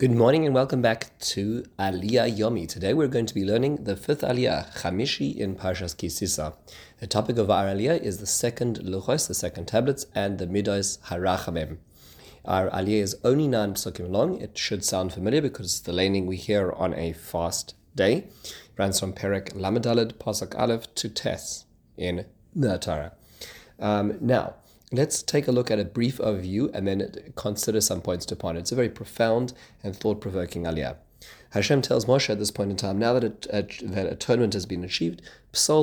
Good morning and welcome back to Aliyah Yomi. Today we're going to be learning the fifth Aliyah, Chamishi in Parshas Ki Sisa. The topic of our Aliyah is the second Luchos, the second tablets, and the Midos Harachamim. Our Aliyah is only nine psukim long. It should sound familiar because it's the laning we hear on a fast day. It runs from Perek Lamed Daled, Pasuk Aleph to Tes in the Torah. Um, now, Let's take a look at a brief overview and then consider some points to ponder. It's a very profound and thought provoking aliyah. Hashem tells Moshe at this point in time, now that, it, uh, that atonement has been achieved. Now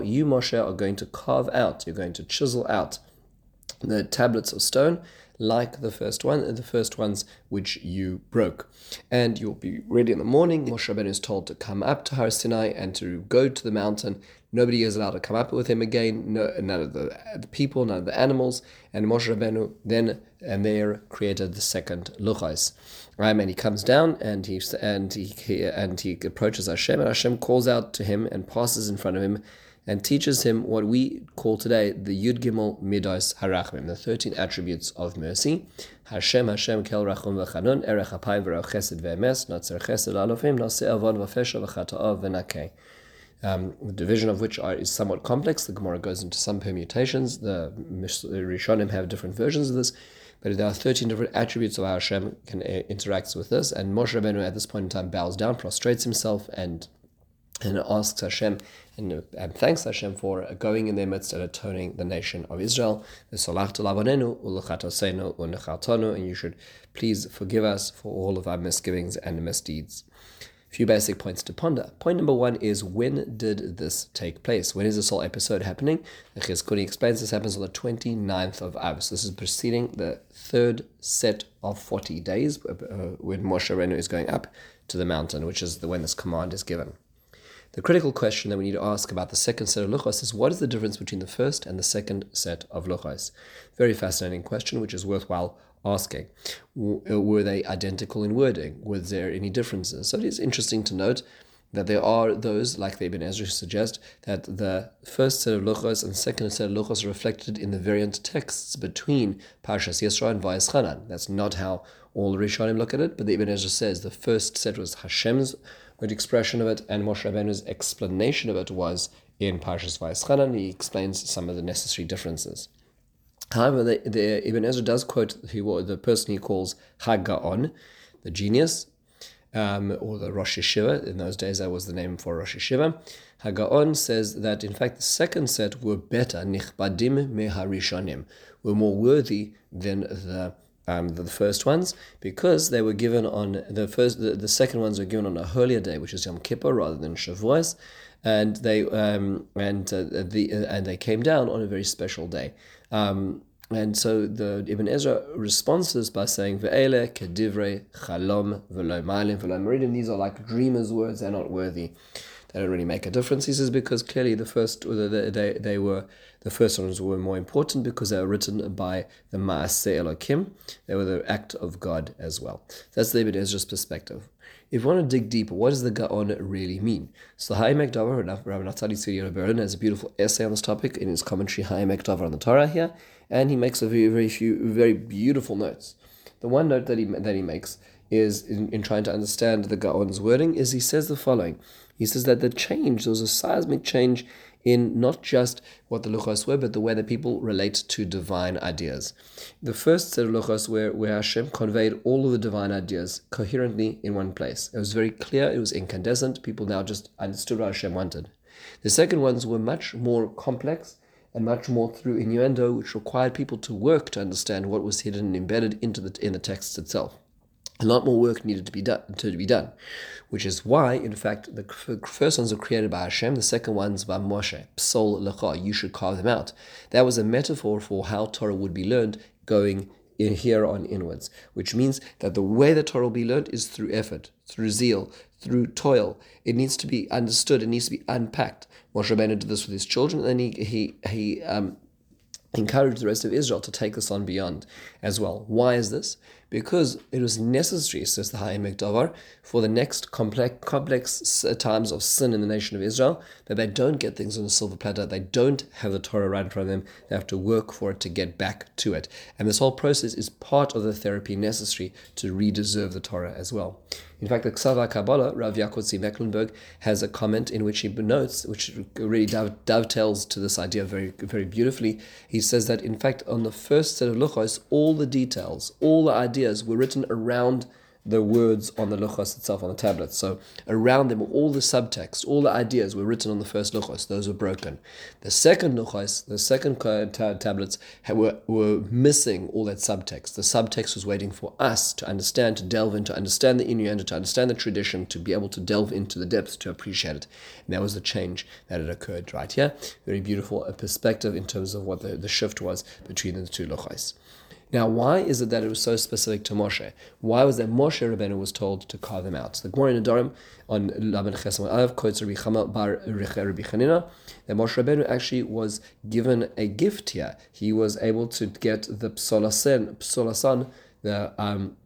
you, Moshe, are going to carve out, you're going to chisel out the tablets of stone like the first one, the first ones which you broke. And you'll be ready in the morning. Moshe Rabbeinu is told to come up to Har Sinai and to go to the mountain. Nobody is allowed to come up with him again. No, none of the, the people, none of the animals. And Moshe Rabbeinu then and there created the second luchos. Um, and he comes down and he and he and he approaches Hashem and Hashem calls out to him and passes in front of him and teaches him what we call today the Yud Gimel Midos Harachamim, the 13 attributes of mercy. Hashem, Hashem, Kel Rachum V'Chanun, Erech HaPayim V'Rach Chesed V'Emes, Notzer Chesed Alofim, Noseh Avon V'Fesha V'Chata'av V'Nakeh. Um, the division of which are, is somewhat complex. The Gemara goes into some permutations. The Rishonim have different versions of this, but there are 13 different attributes of how Hashem can uh, interacts with this. And Moshe Rabbeinu at this point in time bows down, prostrates himself, and and asks Hashem and, and, thanks Hashem for going in their midst and atoning the nation of Israel. And you should please forgive us for all of our misgivings and misdeeds. A few basic points to ponder. Point number one is when did this take place? When is this whole episode happening? The Chizkuni explains this happens on the 29th of Av. So this is preceding the third set of 40 days uh, when Moshe Rabbeinu is going up to the mountain, which is the when this command is given. The critical question that we need to ask about the second set of luchos is what is the difference between the first and the second set of luchos? Very fascinating question, which is worthwhile asking. Uh, were they identical in wording? Were there any differences? So it is interesting to note that there are those, like the Ibn Ezra suggest, that the first set of luchos and second set of luchos are reflected in the variant texts between Parshas Yisro and Va'eschanan. That's not how all the Rishonim look at it, but the Ibn Ezra says the first set was Hashem's good expression of it, and Moshe Rabbeinu's explanation of it was in Parshas Va'eschanan. He explains some of the necessary differences. However, the, the Ibn Ezra does quote the person he calls Hagaon, the genius, um, or the Rosh Yeshiva. In those days, that was the name for Rosh Yeshiva. Hagaon says that in fact the second set were better, nichbadim meharishonim, were more worthy than the um, the, the, first ones because they were given on the first the, the second ones were given on a holier day which is Yom Kippur rather than Shavuos and they um, and uh, the uh, and they came down on a very special day um, and so the Ibn Ezra responds to this by saying Ve'ele kedivre chalom v'lo ma'alim v'lo meridim these are like dreamers words they're not worthy they don't really make a difference. He says because clearly the first, they, they were the first ones were more important because they were written by the Maaseh Elokim. They were the act of God as well. That's the Ibn Ezra's perspective. If you want to dig deeper, what does the Gaon really mean? So Ha'emek Davar, Rabbi Naftali Tzvi Berlin has a beautiful essay on this topic in his commentary Ha'emek Davar on the Torah here, and he makes a very, very few, very beautiful notes. The one note that he that he makes is in, in trying to understand the Gaon's wording is he says the following. He says that the change, there was a seismic change in not just what the luchos were, but the way that people relate to divine ideas. The first set of luchos were where Hashem conveyed all of the divine ideas coherently in one place. It was very clear, it was incandescent, people now just understood what Hashem wanted. The second ones were much more complex and much more through innuendo, which required people to work to understand what was hidden and embedded into the in the text itself a lot more work needed to be done to be done, which is why, in fact, the first ones were created by Hashem, the second ones by Moshe. Psol lecha, you should carve them out. That was a metaphor for how Torah would be learned going in here on inwards, which means that the way the Torah will be learned is through effort, through zeal, through toil. It needs to be understood. It needs to be unpacked. Moshe Rabbeinu did this with his children, and he he he um, encourage the rest of Israel to take this on beyond as well. Why is this? Because it was necessary, says the Ha'emek Davar, for the next complex, complex uh, times of sin in the nation of Israel, that they don't get things on a silver platter. They don't have the Torah right in front of them. They have to work for it to get back to it. And this whole process is part of the therapy necessary to redeserve the Torah as well. In fact, the Ksav V'Kabbalah, Rav Yaakov Mecklenburg, has a comment in which he notes, which really dovetails to this idea very, very beautifully. He says that, in fact, on the first set of luchos, all the details, all the ideas were written around the words on the luchos itself, on the tablet. So around them, all the subtext, all the ideas were written on the first luchos. Those were broken. The second luchos, the second tablets, were, were missing all that subtext. The subtext was waiting for us to understand, to delve into, to understand the innuendo, to understand the tradition, to be able to delve into the depths, to appreciate it. And that was the change that had occurred right here. Very beautiful perspective in terms of what the, the shift was between the two luchos. Now, why is it that it was so specific to Moshe? Why was that Moshe Rabbeinu was told to carve them out? So the Gemara in Nedarim on Laban Chesam Av quotes Rabbi Chama bar Rabbi Chanina that Moshe Rabbeinu actually was given a gift here. He was able to get the psolasen, psolasan, the um,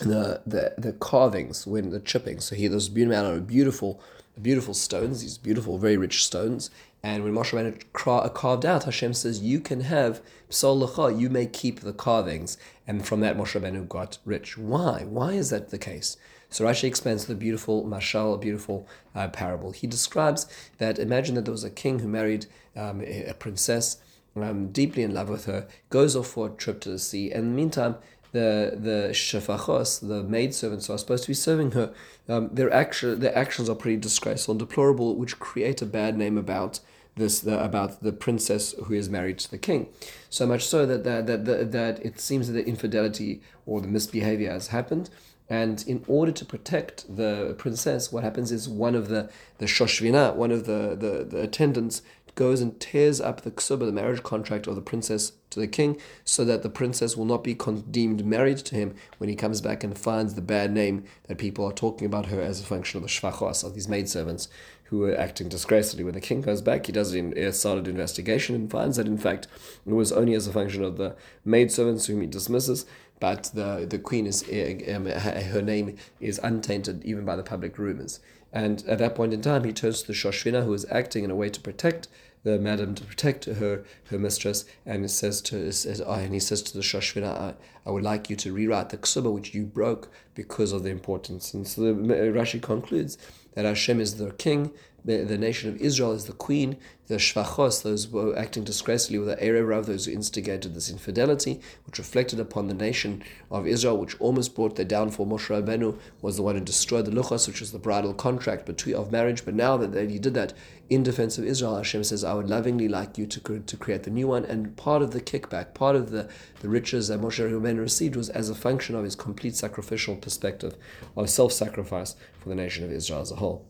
the the the carvings when the chipping. So he those beautiful, beautiful, beautiful stones, these beautiful, very rich stones, and when Moshe Rabbeinu carved out, Hashem says, "You can have lecha. You may keep the carvings." And from that, Moshe Rabbeinu got rich. Why? Why is that the case? So Rashi explains the beautiful mashal, beautiful uh, parable. He describes that imagine that there was a king who married um, a princess, um, deeply in love with her, goes off for a trip to the sea, and in the meantime, the the shefachos, the maidservants who are supposed to be serving her, um, their action their actions are pretty disgraceful and deplorable, which create a bad name about this the, about the princess who is married to the king. So much so that that, that, that, that it seems that the infidelity or the misbehavior has happened. And in order to protect the princess, what happens is one of the, the shoshvina, one of the, the, the attendants, goes and tears up the ksuba, the marriage contract of the princess to the king, so that the princess will not be deemed married to him when he comes back and finds the bad name that people are talking about her as a function of the shvachos, of these maidservants who were acting disgracefully. When the king goes back, he does a solid investigation and finds that, in fact, it was only as a function of the maidservants whom he dismisses, but the, the queen is, um, her name is untainted even by the public rumors. And at that point in time, he turns to the Shoshvina, who is acting in a way to protect the madam to protect her her mistress, and says to says, oh, and he says to the Shoshvina, I, I would like you to rewrite the ksuba which you broke because of the importance. And so the, Rashi concludes that Hashem is their king, the, the nation of Israel is the queen, the shvachos, those who were acting disgracefully with the Erev those who instigated this infidelity, which reflected upon the nation of Israel, which almost brought their downfall. Moshe Rabbeinu was the one who destroyed the luchos, which was the bridal contract between, of marriage. But now that he did that in defense of Israel, Hashem says, I would lovingly like you to, to create the new one. And part of the kickback, part of the, the riches that Moshe Rabbeinu received was as a function of his complete sacrificial perspective of self sacrifice for the nation of Israel as a whole.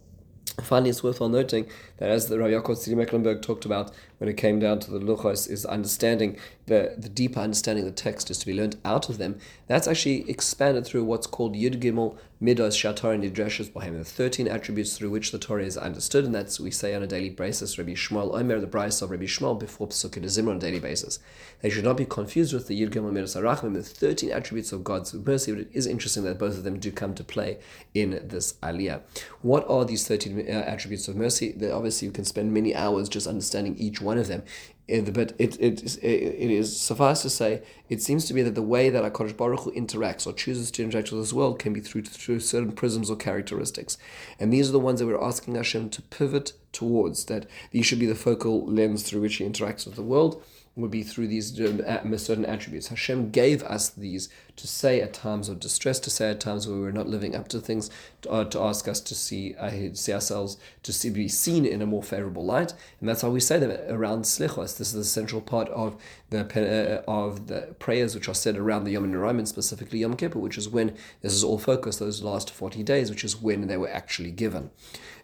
Finally, it's worthwhile noting that as the Rav Yaakov Tzvi Mecklenburg talked about when it came down to the luchos, is understanding the, the deeper understanding of the text is to be learned out of them. That's actually expanded through what's called Yud Gimel Midos SheHaTorah Nidreshes the 13 attributes through which the Torah is understood, and that's we say on a daily basis, Rabbi Shmuel Omer, the Braisa of Rabbi Shmuel, before Pesukei D'Zimra on a daily basis. They should not be confused with the Yud Gimel Midos the 13 attributes of God's mercy, but it is interesting that both of them do come to play in this Aliyah. What are these 13 uh, attributes of mercy? They, obviously, you can spend many hours just understanding each one of them Eh, but it, it, it, eh, it is suffice to say, it seems to be that the way that HaKadosh Baruch Hu interacts or chooses to interact with this world can be through, through certain prisms or characteristics. And these are the ones that we're asking Hashem to pivot towards, that these should be the focal lens through which he interacts with the world would be through these certain attributes. Hashem gave us these to say at times of distress, to say at times where we're not living up to things, to, uh, to ask us to see uh, see ourselves, to see, be seen in a more favorable light. And that's how we say them around Slichos. This is the central part of the uh, of the prayers which are said around the Yamim Noraim, specifically Yom Kippur, which is when this is all focused, those last 40 days, which is when they were actually given.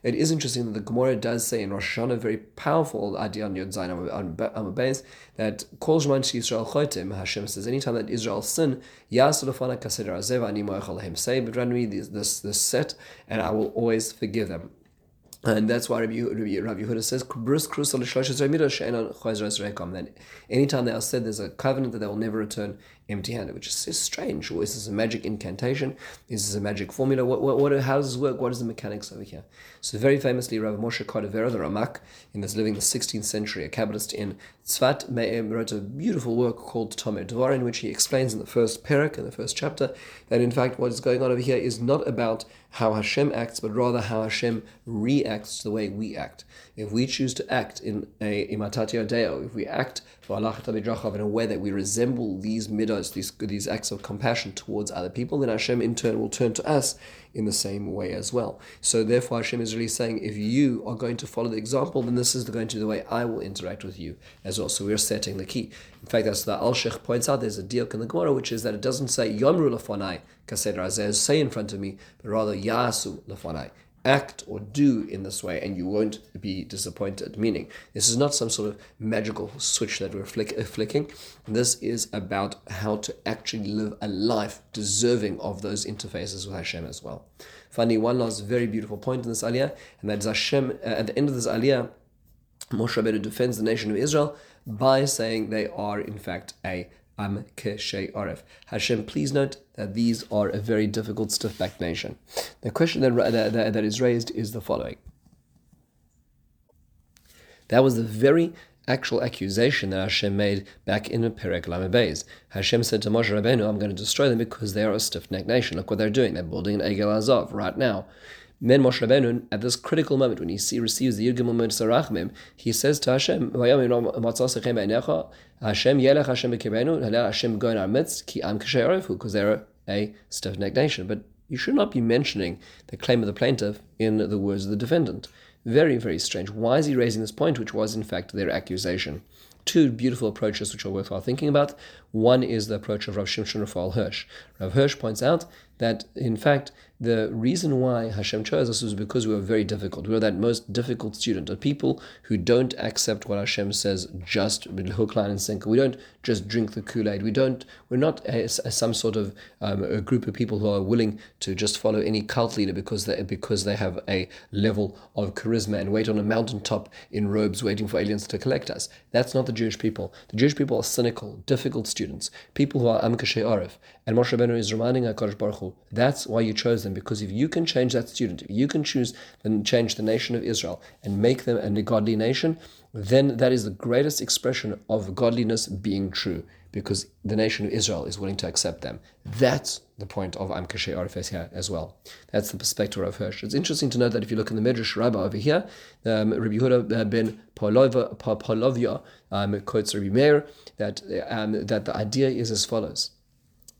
It is interesting that the Gemara does say in Rosh Hashanah, a very powerful idea on Yod Zayin Amud Beis, that Kol Zman Yisrael Chotim, Hashem says, anytime that Israel sin, Yas Lefana Kasedar Azev Ani Moechal Say, but run me this, this, this set, and I will always forgive them. And that's why Rabbi, Rabbi, Rabbi Yehuda says, that anytime they are said there's a covenant that they will never return empty handed, which is, is strange. Or is this a magic incantation? Is this a magic formula? What, what, what, how does this work? What is the mechanics over here? So, very famously, Rav Moshe Cordovero, the Ramak, in this living the 16th century, a Kabbalist in Tzfat, um, wrote a beautiful work called Tomer Devorah, in which he explains in the first parak, in the first chapter, that in fact what is going on over here is not about how Hashem acts, but rather how Hashem reacts to the way we act. If we choose to act in a imitatio deo, if we act for Allah in a way that we resemble these midos, these, these acts of compassion towards other people, then Hashem in turn will turn to us in the same way as well. So therefore Hashem is really saying, if you are going to follow the example, then this is going to be the way I will interact with you as well. So we're setting the key. In fact, that's the Alshich points out, there's a deal in the Gemara, which is that it doesn't say Yomru lafonai, kaseder azez, say in front of me, but rather Yasu lafonai act or do in this way and you won't be disappointed. Meaning, this is not some sort of magical switch that we're flick, uh, flicking. This is about how to actually live a life deserving of those interfaces with Hashem as well. Finally, one last very beautiful point in this aliyah, and that is Hashem, uh, at the end of this aliyah, Moshe Rabbeinu defends the nation of Israel by saying they are in fact a Am Keshe Aref. Hashem, please note that these are a very difficult stiff backed nation. The question that, that, that is raised is the following. That was the very actual accusation that Hashem made back in Perek Lamed Hashem said to Moshe Rabbeinu, I'm going to destroy them because they are a stiff-necked nation. Look what they're doing. They're building an Egel Zahav right now. Then Moshe Rabbeinu, at this critical moment, when he see, receives the Yirgim Sarachmim, he says to Hashem, Hashem Yelech Hashem Bekirenu, Hashem go in our midst, Ki Am because they're a stiff-necked nation. But you should not be mentioning the claim of the plaintiff in the words of the defendant. Very, very strange. Why is he raising this point, which was in fact their accusation? Two beautiful approaches which are worthwhile thinking about. One is the approach of Rav Shimshon Raphael Hirsch. Rav Hirsch points out that in fact the reason why Hashem chose us was because we were very difficult. We were that most difficult student of people who don't accept what Hashem says just with hook, line, and sinker. We don't just drink the Kool Aid. We don't. We're not a, a, some sort of um, a group of people who are willing to just follow any cult leader because they because they have a level of charisma and wait on a mountaintop in robes waiting for aliens to collect us. That's not the Jewish people. The Jewish people are cynical, difficult students, people who are amkashe arif. And Moshe Rabbeinu is reminding Hakadosh Baruch Hu that's why you chose them, because if you can change that student, if you can choose and change the nation of Israel and make them a godly nation, then that is the greatest expression of godliness being true, because the nation of Israel is willing to accept them. That's the point of Am Kashe Arifes here as well. That's the perspective of Hirsch. It's interesting to note that if you look in the Midrash Rabbah over here, um, Rabbi Yehuda ben Polovia um, quotes Rabbi Meir that, um, that the idea is as follows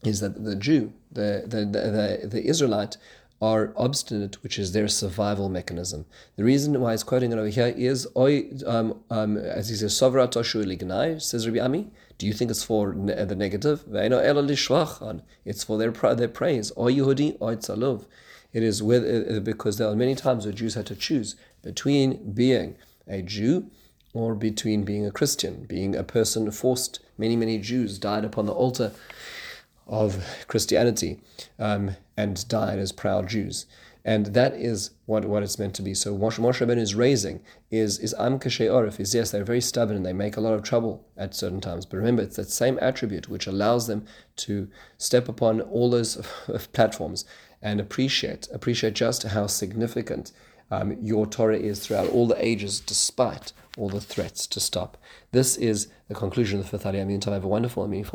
is that the Jew, the, the, the, the, Israelite, are obstinate, which is their survival mechanism. The reason why he's quoting it over here is, um, um, as he says, Sovra Toshu says Rabbi Ami, do you think it's for ne- the negative? It's for their, their praise. Oy Yehudi, oy Tzalov. It is with, uh, because there are many times where Jews had to choose between being a Jew or between being a Christian, being a person forced. Many, many Jews died upon the altar of Christianity um, and died as proud Jews. And that is what, what it's meant to be. So Moshe, Moshe is raising is is Am Kashe Orif, is yes, they're very stubborn and they make a lot of trouble at certain times. But remember, it's that same attribute which allows them to step upon all those platforms and appreciate, appreciate just how significant um, your Torah is throughout all the ages, despite all the threats to stop. This is the conclusion of the fifth aliyah. Meantime, have a wonderful and meaningful